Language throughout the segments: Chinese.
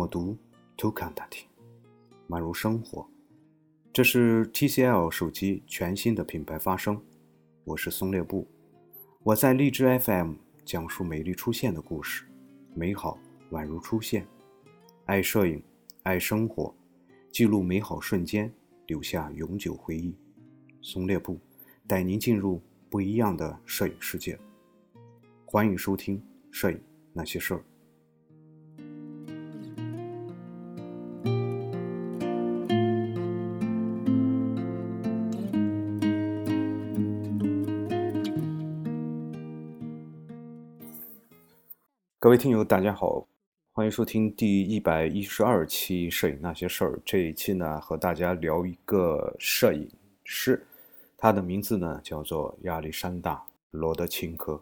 我读 To Contact，宛如生活。这是 TCL 手机全新的品牌发声。我是松列布，我在荔枝 FM 讲述美丽出现的故事，美好宛如出现。爱摄影，爱生活，记录美好瞬间，留下永久回忆。松列布带您进入不一样的摄影世界。欢迎收听《摄影那些事儿》。各位听友，大家好，欢迎收听第一百一十二期《摄影那些事儿》。这一期呢，和大家聊一个摄影师，他的名字呢叫做亚历山大·罗德钦科。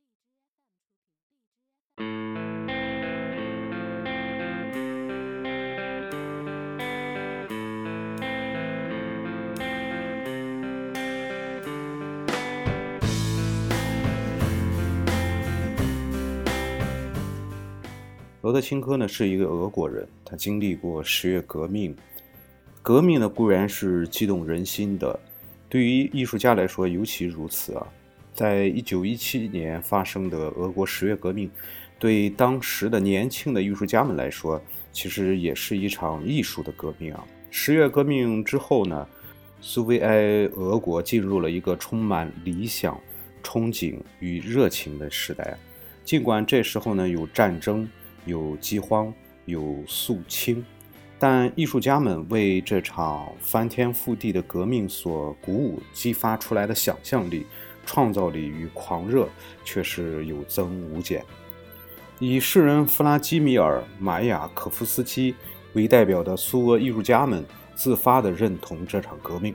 罗德钦科呢是一个俄国人，他经历过十月革命。革命呢固然是激动人心的，对于艺术家来说尤其如此啊。在一九一七年发生的俄国十月革命，对当时的年轻的艺术家们来说，其实也是一场艺术的革命啊。十月革命之后呢，苏维埃俄国进入了一个充满理想、憧憬与热情的时代。尽管这时候呢有战争。有饥荒，有肃清，但艺术家们为这场翻天覆地的革命所鼓舞，激发出来的想象力、创造力与狂热却是有增无减。以诗人弗拉基米尔·马雅可夫斯基为代表的苏俄艺术家们自发地认同这场革命。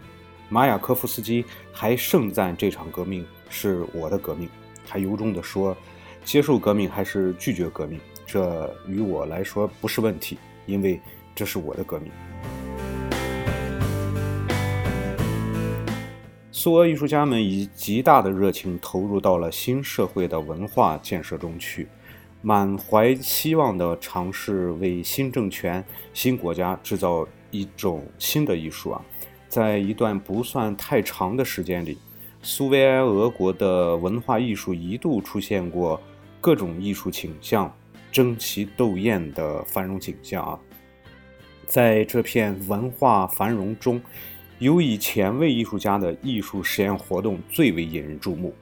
马雅科夫斯基还盛赞这场革命是我的革命，他由衷地说：“接受革命还是拒绝革命？”这于我来说不是问题，因为这是我的革命。苏俄艺术家们以极大的热情投入到了新社会的文化建设中去，满怀希望地尝试为新政权、新国家制造一种新的艺术啊！在一段不算太长的时间里，苏维埃俄国的文化艺术一度出现过各种艺术倾向。争奇斗艳的繁荣景象啊，在这片文化繁荣中，有以前卫艺术家的艺术实验活动最为引人注目。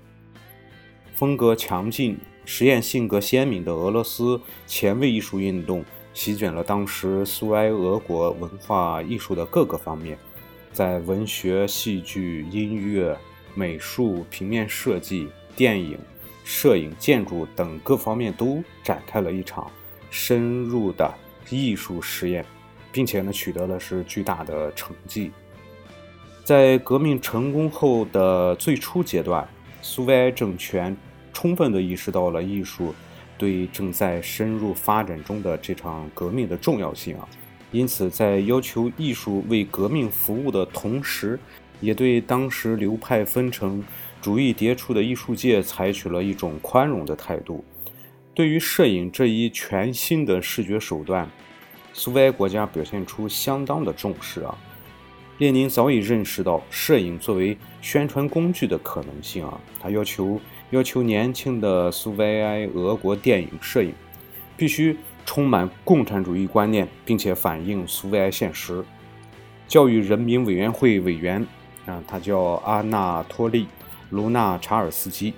风格强劲、实验性格鲜明的俄罗斯前卫艺术运动席卷了当时苏维埃俄国文化艺术的各个方面，在文学、戏剧、音乐、美术、平面设计、电影。摄影、建筑等各方面都展开了一场深入的艺术实验，并且呢取得了是巨大的成绩。在革命成功后的最初阶段，苏维埃政权充分地意识到了艺术对正在深入发展中的这场革命的重要性啊，因此在要求艺术为革命服务的同时，也对当时流派纷呈。主义迭出的艺术界采取了一种宽容的态度，对于摄影这一全新的视觉手段，苏维埃国家表现出相当的重视啊。列宁早已认识到摄影作为宣传工具的可能性啊，他要求要求年轻的苏维埃俄国电影摄影必须充满共产主义观念，并且反映苏维埃现实。教育人民委员会委员啊，他叫阿纳托利。卢纳查尔斯基，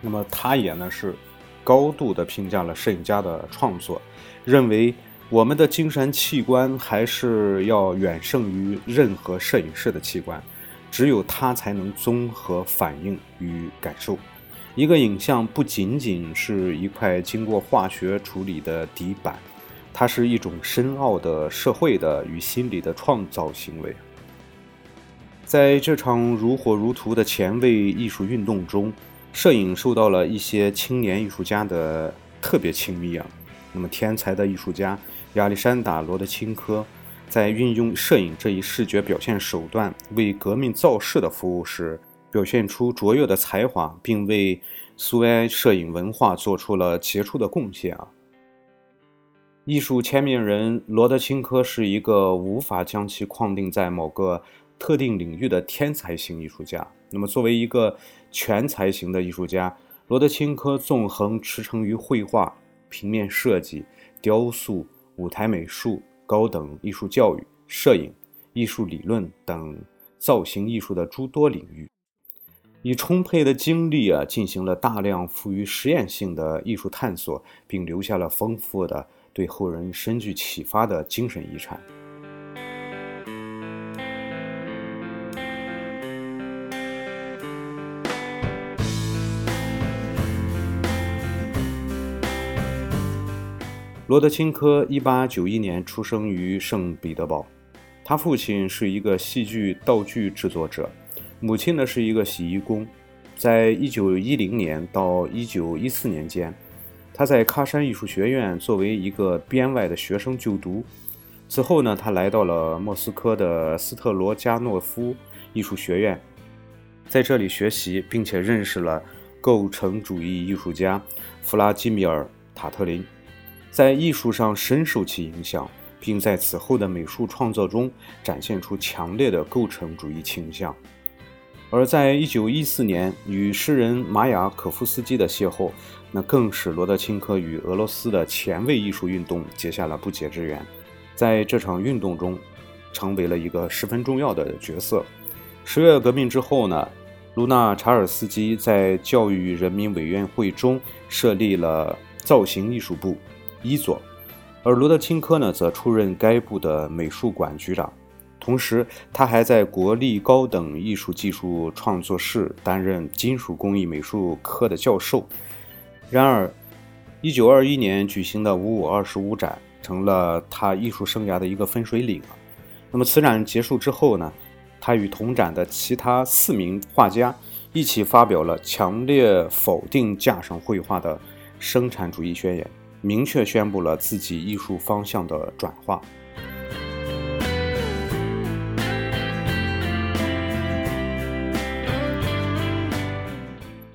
那么他也呢是高度的评价了摄影家的创作，认为我们的精神器官还是要远胜于任何摄影师的器官，只有它才能综合反应与感受。一个影像不仅仅是一块经过化学处理的底板，它是一种深奥的社会的与心理的创造行为。在这场如火如荼的前卫艺术运动中，摄影受到了一些青年艺术家的特别亲密啊。那么，天才的艺术家亚历山大·罗德钦科在运用摄影这一视觉表现手段为革命造势的服务时，表现出卓越的才华，并为苏维埃摄影文化做出了杰出的贡献啊。艺术签名人罗德钦科是一个无法将其框定在某个特定领域的天才型艺术家。那么，作为一个全才型的艺术家，罗德钦科纵横驰骋于绘画、平面设计、雕塑、舞台美术、高等艺术教育、摄影、艺术理论等造型艺术的诸多领域，以充沛的精力啊，进行了大量富于实验性的艺术探索，并留下了丰富的。对后人深具启发的精神遗产。罗德钦科一八九一年出生于圣彼得堡，他父亲是一个戏剧道具制作者，母亲呢是一个洗衣工。在一九一零年到一九一四年间。他在喀山艺术学院作为一个编外的学生就读，此后呢，他来到了莫斯科的斯特罗加诺夫艺术学院，在这里学习，并且认识了构成主义艺术家弗拉基米尔·塔特林，在艺术上深受其影响，并在此后的美术创作中展现出强烈的构成主义倾向。而在一九一四年与诗人马雅可夫斯基的邂逅，那更使罗德钦科与俄罗斯的前卫艺术运动结下了不解之缘，在这场运动中，成为了一个十分重要的角色。十月革命之后呢，卢纳查尔斯基在教育人民委员会中设立了造型艺术部一佐，而罗德钦科呢，则出任该部的美术馆局长。同时，他还在国立高等艺术技术创作室担任金属工艺美术科的教授。然而，1921年举行的五五二十五展成了他艺术生涯的一个分水岭。那么，此展结束之后呢？他与同展的其他四名画家一起发表了强烈否定架上绘画的生产主义宣言，明确宣布了自己艺术方向的转化。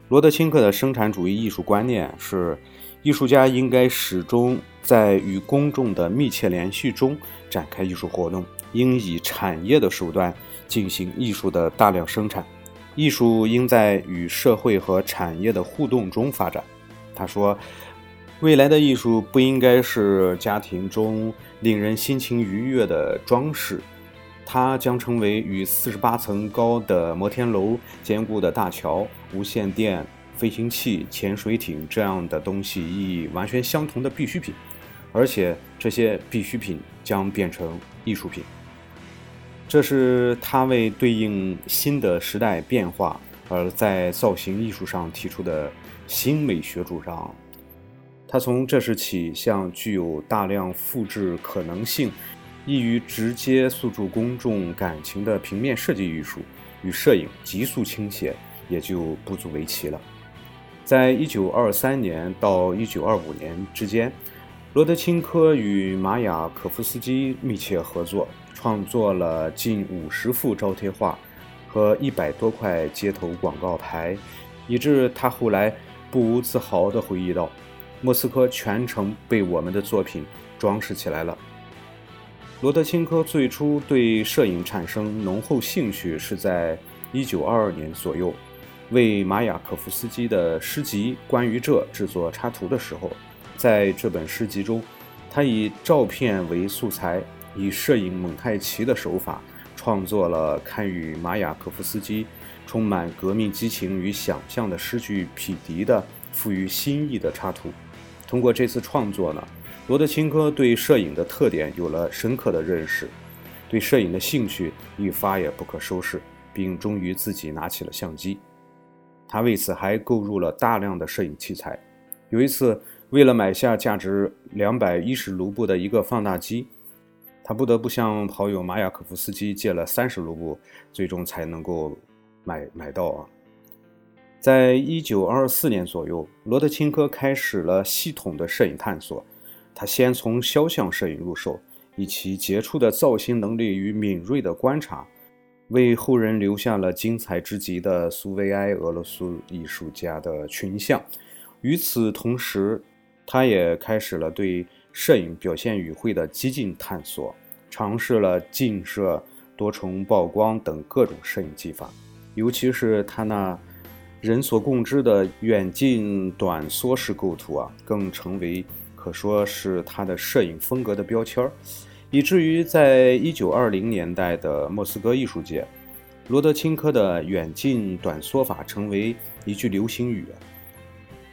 罗德钦克的生产主义艺术观念是，艺术家应该始终在与公众的密切联系中展开艺术活动，应以产业的手段进行艺术的大量生产，艺术应在与社会和产业的互动中发展。他说，未来的艺术不应该是家庭中令人心情愉悦的装饰，它将成为与四十八层高的摩天楼、坚固的大桥。无线电、飞行器、潜水艇这样的东西意义完全相同的必需品，而且这些必需品将变成艺术品。这是他为对应新的时代变化而在造型艺术上提出的新美学主张。他从这时起向具有大量复制可能性、易于直接诉诸公众感情的平面设计艺术与摄影急速倾斜。也就不足为奇了。在一九二三年到一九二五年之间，罗德钦科与马雅可夫斯基密切合作，创作了近五十幅招贴画和一百多块街头广告牌，以致他后来不无自豪地回忆道：“莫斯科全程被我们的作品装饰起来了。”罗德钦科最初对摄影产生浓厚兴趣是在一九二二年左右。为马雅可夫斯基的诗集《关于这》制作插图的时候，在这本诗集中，他以照片为素材，以摄影蒙太奇的手法创作了堪与马雅可夫斯基充满革命激情与想象的诗句匹敌的赋予新意的插图。通过这次创作呢，罗德钦科对摄影的特点有了深刻的认识，对摄影的兴趣愈发也不可收拾，并终于自己拿起了相机。他为此还购入了大量的摄影器材。有一次，为了买下价值两百一十卢布的一个放大机，他不得不向好友马雅可夫斯基借了三十卢布，最终才能够买买到啊。在一九二四年左右，罗德钦科开始了系统的摄影探索。他先从肖像摄影入手，以其杰出的造型能力与敏锐的观察。为后人留下了精彩之极的苏维埃俄罗斯艺术家的群像。与此同时，他也开始了对摄影表现语汇的激进探索，尝试了近摄、多重曝光等各种摄影技法，尤其是他那人所共知的远近短缩式构图啊，更成为可说是他的摄影风格的标签儿。以至于在一九二零年代的莫斯科艺术界，罗德钦科的远近短缩法成为一句流行语。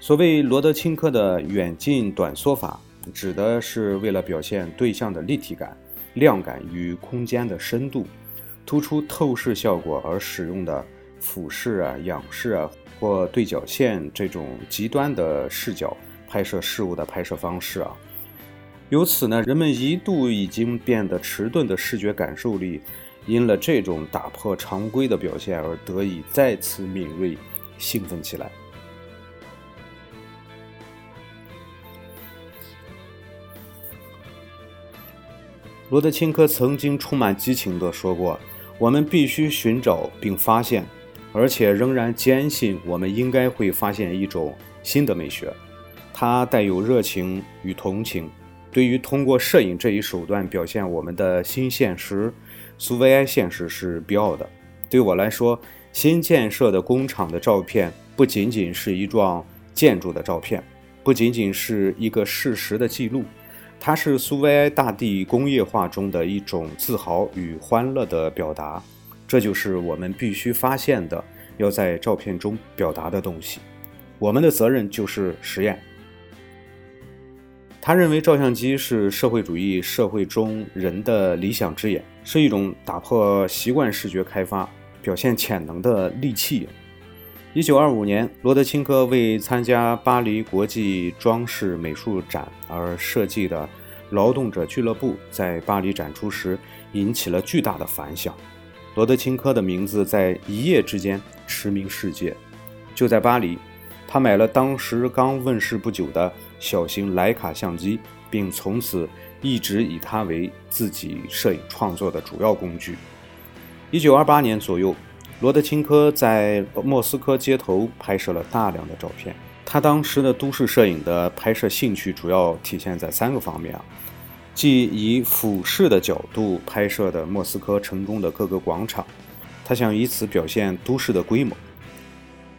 所谓罗德钦科的远近短缩法，指的是为了表现对象的立体感、量感与空间的深度，突出透视效果而使用的俯视啊、仰视啊或对角线这种极端的视角拍摄事物的拍摄方式啊。由此呢，人们一度已经变得迟钝的视觉感受力，因了这种打破常规的表现而得以再次敏锐、兴奋起来。罗德钦科曾经充满激情地说过：“我们必须寻找并发现，而且仍然坚信我们应该会发现一种新的美学。它带有热情与同情。”对于通过摄影这一手段表现我们的新现实，苏维埃现实是必要的。对我来说，新建设的工厂的照片不仅仅是一幢建筑的照片，不仅仅是一个事实的记录，它是苏维埃大地工业化中的一种自豪与欢乐的表达。这就是我们必须发现的，要在照片中表达的东西。我们的责任就是实验。他认为照相机是社会主义社会中人的理想之眼，是一种打破习惯视觉开发、表现潜能的利器。一九二五年，罗德钦科为参加巴黎国际装饰美术展而设计的劳动者俱乐部在巴黎展出时，引起了巨大的反响。罗德钦科的名字在一夜之间驰名世界。就在巴黎，他买了当时刚问世不久的。小型徕卡相机，并从此一直以它为自己摄影创作的主要工具。一九二八年左右，罗德钦科在莫斯科街头拍摄了大量的照片。他当时的都市摄影的拍摄兴趣主要体现在三个方面啊，即以俯视的角度拍摄的莫斯科城中的各个广场，他想以此表现都市的规模。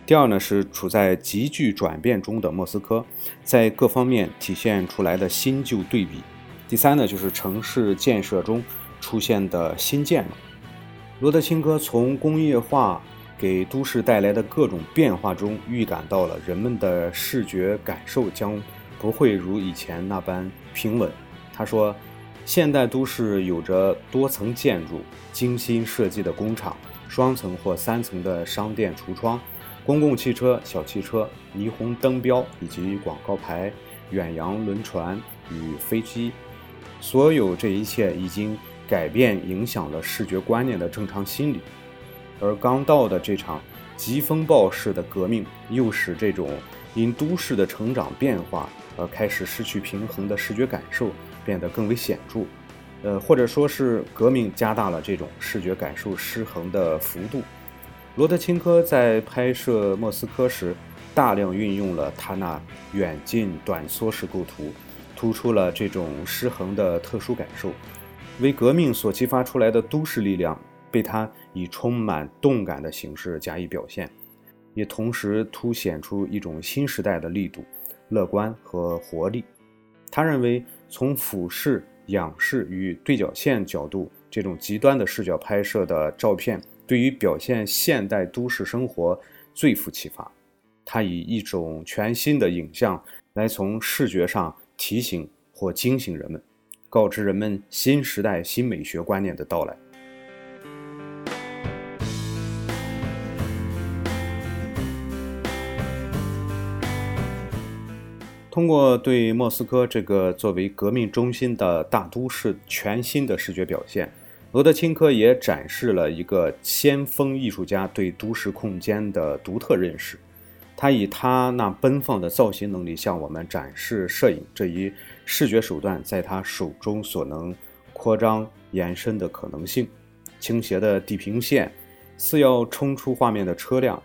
第二呢，是处在急剧转变中的莫斯科，在各方面体现出来的新旧对比。第三呢，就是城市建设中出现的新建筑。罗德钦科从工业化给都市带来的各种变化中，预感到了人们的视觉感受将不会如以前那般平稳。他说，现代都市有着多层建筑、精心设计的工厂、双层或三层的商店橱窗。公共汽车、小汽车、霓虹灯标以及广告牌、远洋轮船与飞机，所有这一切已经改变、影响了视觉观念的正常心理。而刚到的这场疾风暴式的革命，又使这种因都市的成长变化而开始失去平衡的视觉感受变得更为显著。呃，或者说是革命加大了这种视觉感受失衡的幅度。罗德钦科在拍摄莫斯科时，大量运用了他那远近短缩式构图，突出了这种失衡的特殊感受。为革命所激发出来的都市力量，被他以充满动感的形式加以表现，也同时凸显出一种新时代的力度、乐观和活力。他认为，从俯视、仰视与对角线角度这种极端的视角拍摄的照片。对于表现现代都市生活最富启发，它以一种全新的影像来从视觉上提醒或惊醒人们，告知人们新时代新美学观念的到来。通过对莫斯科这个作为革命中心的大都市全新的视觉表现。罗德钦科也展示了一个先锋艺术家对都市空间的独特认识。他以他那奔放的造型能力向我们展示摄影这一视觉手段在他手中所能扩张延伸的可能性。倾斜的地平线，似要冲出画面的车辆，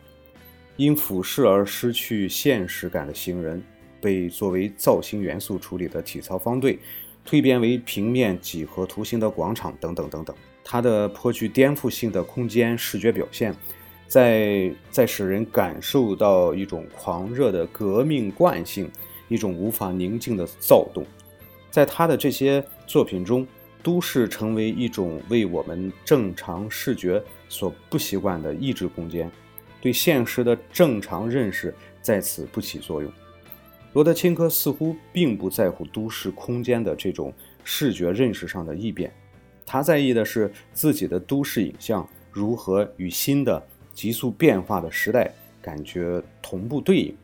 因俯视而失去现实感的行人，被作为造型元素处理的体操方队，蜕变为平面几何图形的广场等等等等。它的颇具颠覆性的空间视觉表现，在在使人感受到一种狂热的革命惯性，一种无法宁静的躁动。在他的这些作品中，都市成为一种为我们正常视觉所不习惯的意志空间，对现实的正常认识在此不起作用。罗德钦科似乎并不在乎都市空间的这种视觉认识上的异变，他在意的是自己的都市影像如何与新的急速变化的时代感觉同步对应。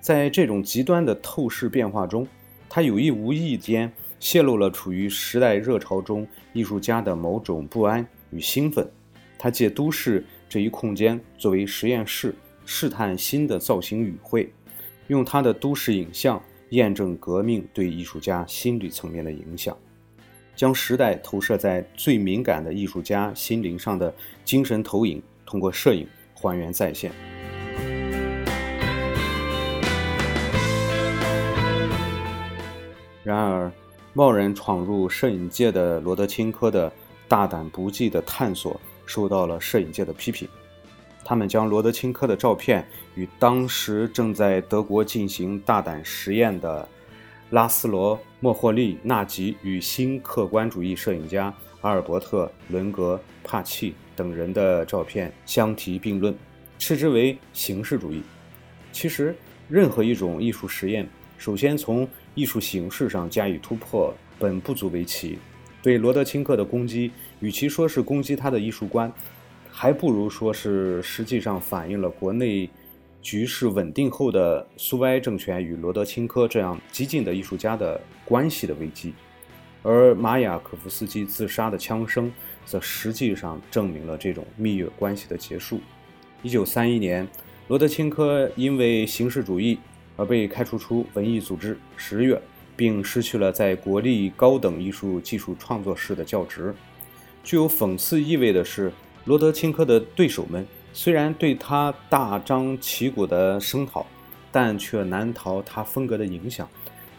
在这种极端的透视变化中。他有意无意间泄露了处于时代热潮中艺术家的某种不安与兴奋。他借都市这一空间作为实验室，试探新的造型语汇，用他的都市影像验证革命对艺术家心理层面的影响，将时代投射在最敏感的艺术家心灵上的精神投影，通过摄影还原再现。然而，贸然闯入摄影界的罗德钦科的大胆不羁的探索受到了摄影界的批评。他们将罗德钦科的照片与当时正在德国进行大胆实验的拉斯罗·莫霍利纳吉与新客观主义摄影家阿尔伯特·伦格帕契等人的照片相提并论，斥之为形式主义。其实，任何一种艺术实验，首先从艺术形式上加以突破，本不足为奇。对罗德钦科的攻击，与其说是攻击他的艺术观，还不如说是实际上反映了国内局势稳定后的苏维埃政权与罗德钦科这样激进的艺术家的关系的危机。而马雅可夫斯基自杀的枪声，则实际上证明了这种蜜月关系的结束。一九三一年，罗德钦科因为形式主义。而被开除出文艺组织十月，并失去了在国立高等艺术技术创作室的教职。具有讽刺意味的是，罗德钦科的对手们虽然对他大张旗鼓的声讨，但却难逃他风格的影响。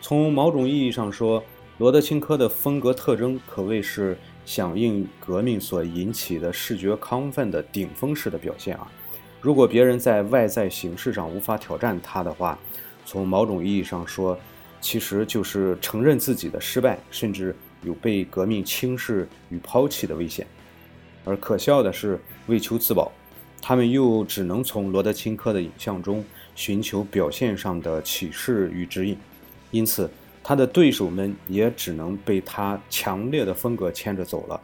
从某种意义上说，罗德钦科的风格特征可谓是响应革命所引起的视觉亢奋的顶峰式的表现啊！如果别人在外在形式上无法挑战他的话，从某种意义上说，其实就是承认自己的失败，甚至有被革命轻视与抛弃的危险。而可笑的是，为求自保，他们又只能从罗德钦科的影像中寻求表现上的启示与指引。因此，他的对手们也只能被他强烈的风格牵着走了。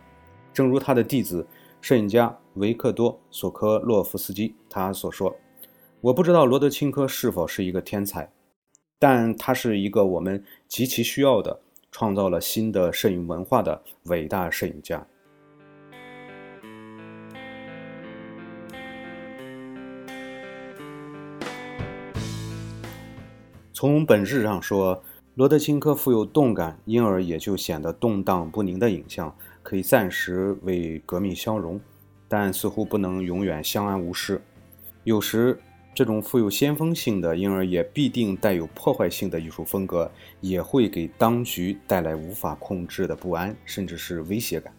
正如他的弟子摄影家维克多·索科洛夫斯基他所说。我不知道罗德钦科是否是一个天才，但他是一个我们极其需要的、创造了新的摄影文化的伟大摄影家。从本质上说，罗德钦科富有动感，因而也就显得动荡不宁的影像可以暂时为革命消融，但似乎不能永远相安无事。有时。这种富有先锋性的，因而也必定带有破坏性的艺术风格，也会给当局带来无法控制的不安，甚至是威胁感。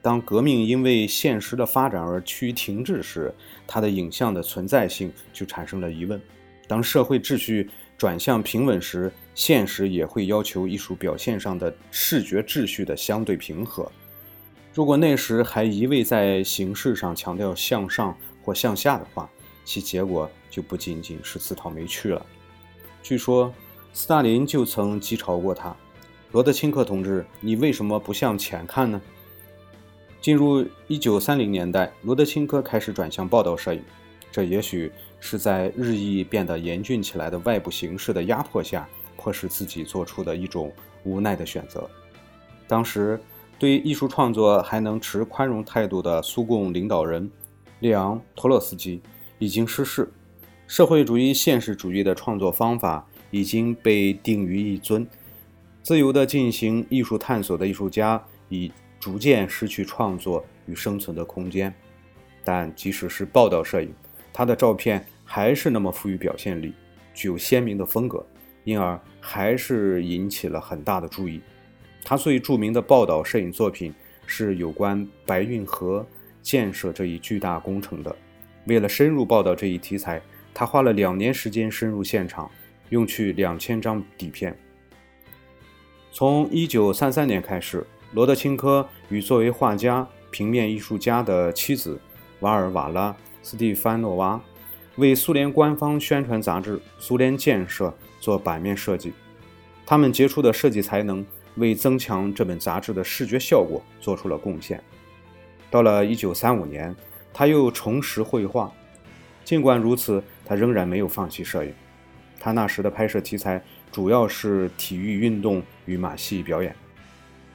当革命因为现实的发展而趋于停滞时，它的影像的存在性就产生了疑问。当社会秩序转向平稳时，现实也会要求艺术表现上的视觉秩序的相对平和。如果那时还一味在形式上强调向上或向下的话，其结果就不仅仅是自讨没趣了。据说，斯大林就曾讥嘲过他：“罗德钦科同志，你为什么不向前看呢？”进入1930年代，罗德钦科开始转向报道摄影，这也许是在日益变得严峻起来的外部形势的压迫下，迫使自己做出的一种无奈的选择。当时，对艺术创作还能持宽容态度的苏共领导人列昂·托洛斯基。已经失势，社会主义现实主义的创作方法已经被定于一尊，自由地进行艺术探索的艺术家已逐渐失去创作与生存的空间。但即使是报道摄影，他的照片还是那么富于表现力，具有鲜明的风格，因而还是引起了很大的注意。他最著名的报道摄影作品是有关白运河建设这一巨大工程的。为了深入报道这一题材，他花了两年时间深入现场，用去两千张底片。从一九三三年开始，罗德钦科与作为画家、平面艺术家的妻子瓦尔瓦拉·斯蒂凡诺娃为苏联官方宣传杂志《苏联建设》做版面设计。他们杰出的设计才能为增强这本杂志的视觉效果做出了贡献。到了一九三五年，他又重拾绘画。尽管如此，他仍然没有放弃摄影。他那时的拍摄题材主要是体育运动与马戏表演。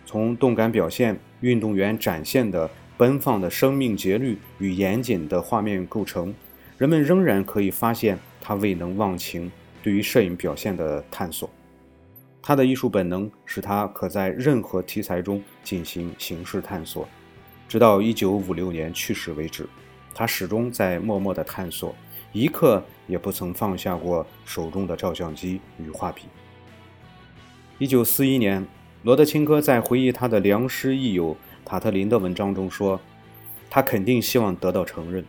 从动感表现、运动员展现的奔放的生命节律与严谨的画面构成，人们仍然可以发现他未能忘情对于摄影表现的探索。他的艺术本能使他可在任何题材中进行形式探索，直到1956年去世为止。他始终在默默地探索，一刻也不曾放下过手中的照相机与画笔。一九四一年，罗德钦科在回忆他的良师益友塔特林的文章中说：“他肯定希望得到承认，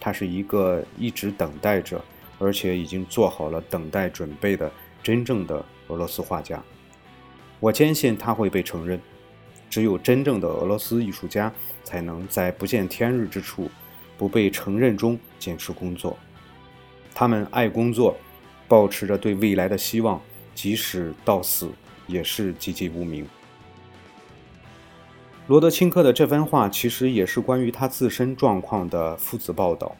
他是一个一直等待着，而且已经做好了等待准备的真正的俄罗斯画家。我坚信他会被承认。只有真正的俄罗斯艺术家才能在不见天日之处。”不被承认中坚持工作，他们爱工作，保持着对未来的希望，即使到死也是籍籍无名。罗德钦科的这番话其实也是关于他自身状况的父子报道，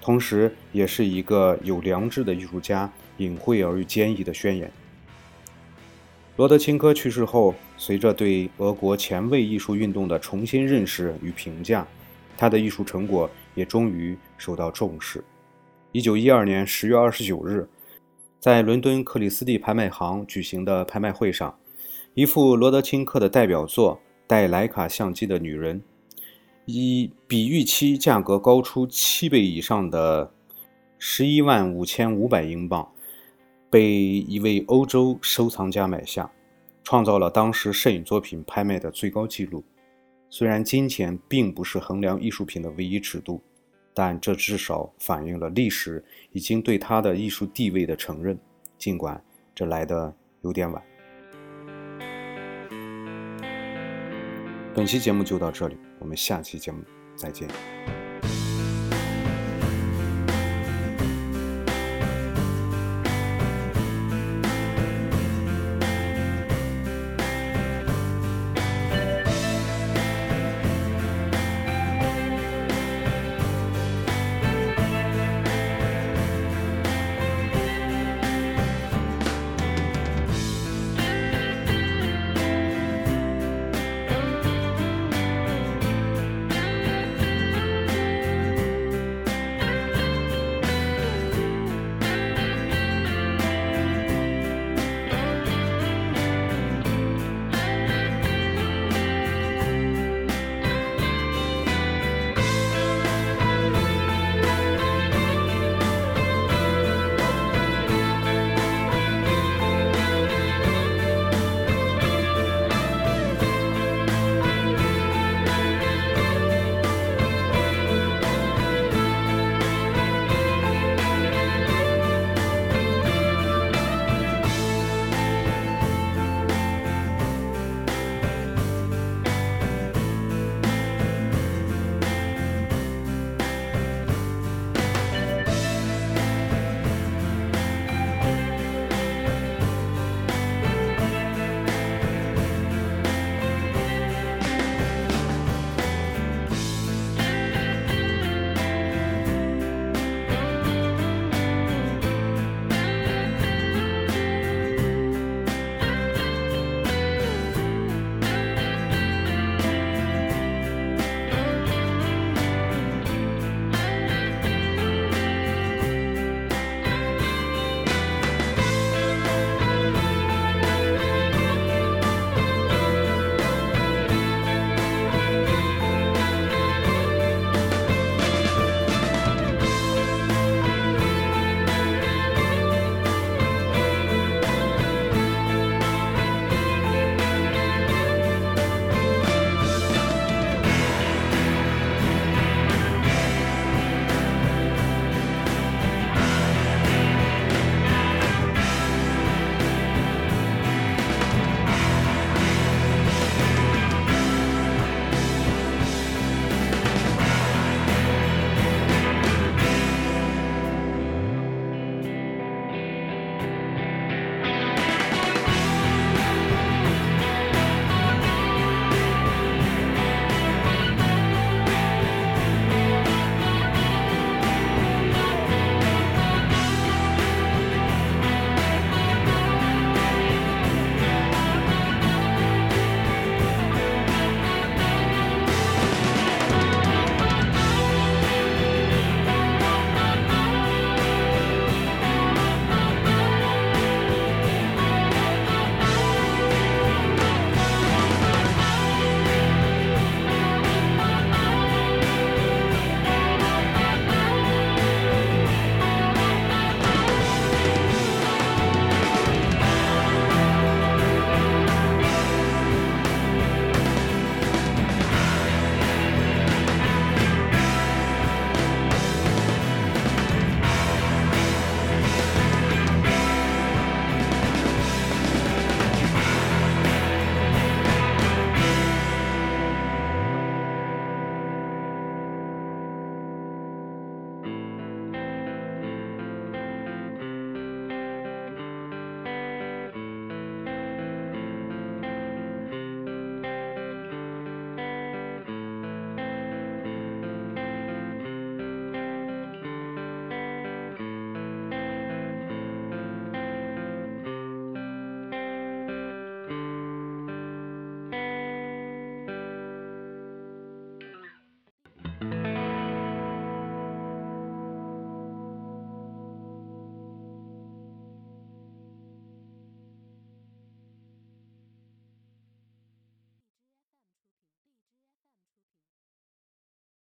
同时也是一个有良知的艺术家隐晦而又坚毅的宣言。罗德钦科去世后，随着对俄国前卫艺术运动的重新认识与评价，他的艺术成果。也终于受到重视。一九一二年十月二十九日，在伦敦克里斯蒂拍卖行举行的拍卖会上，一幅罗德钦科的代表作《带徕卡相机的女人》，以比预期价格高出七倍以上的十一万五千五百英镑，被一位欧洲收藏家买下，创造了当时摄影作品拍卖的最高纪录。虽然金钱并不是衡量艺术品的唯一尺度，但这至少反映了历史已经对他的艺术地位的承认，尽管这来的有点晚。本期节目就到这里，我们下期节目再见。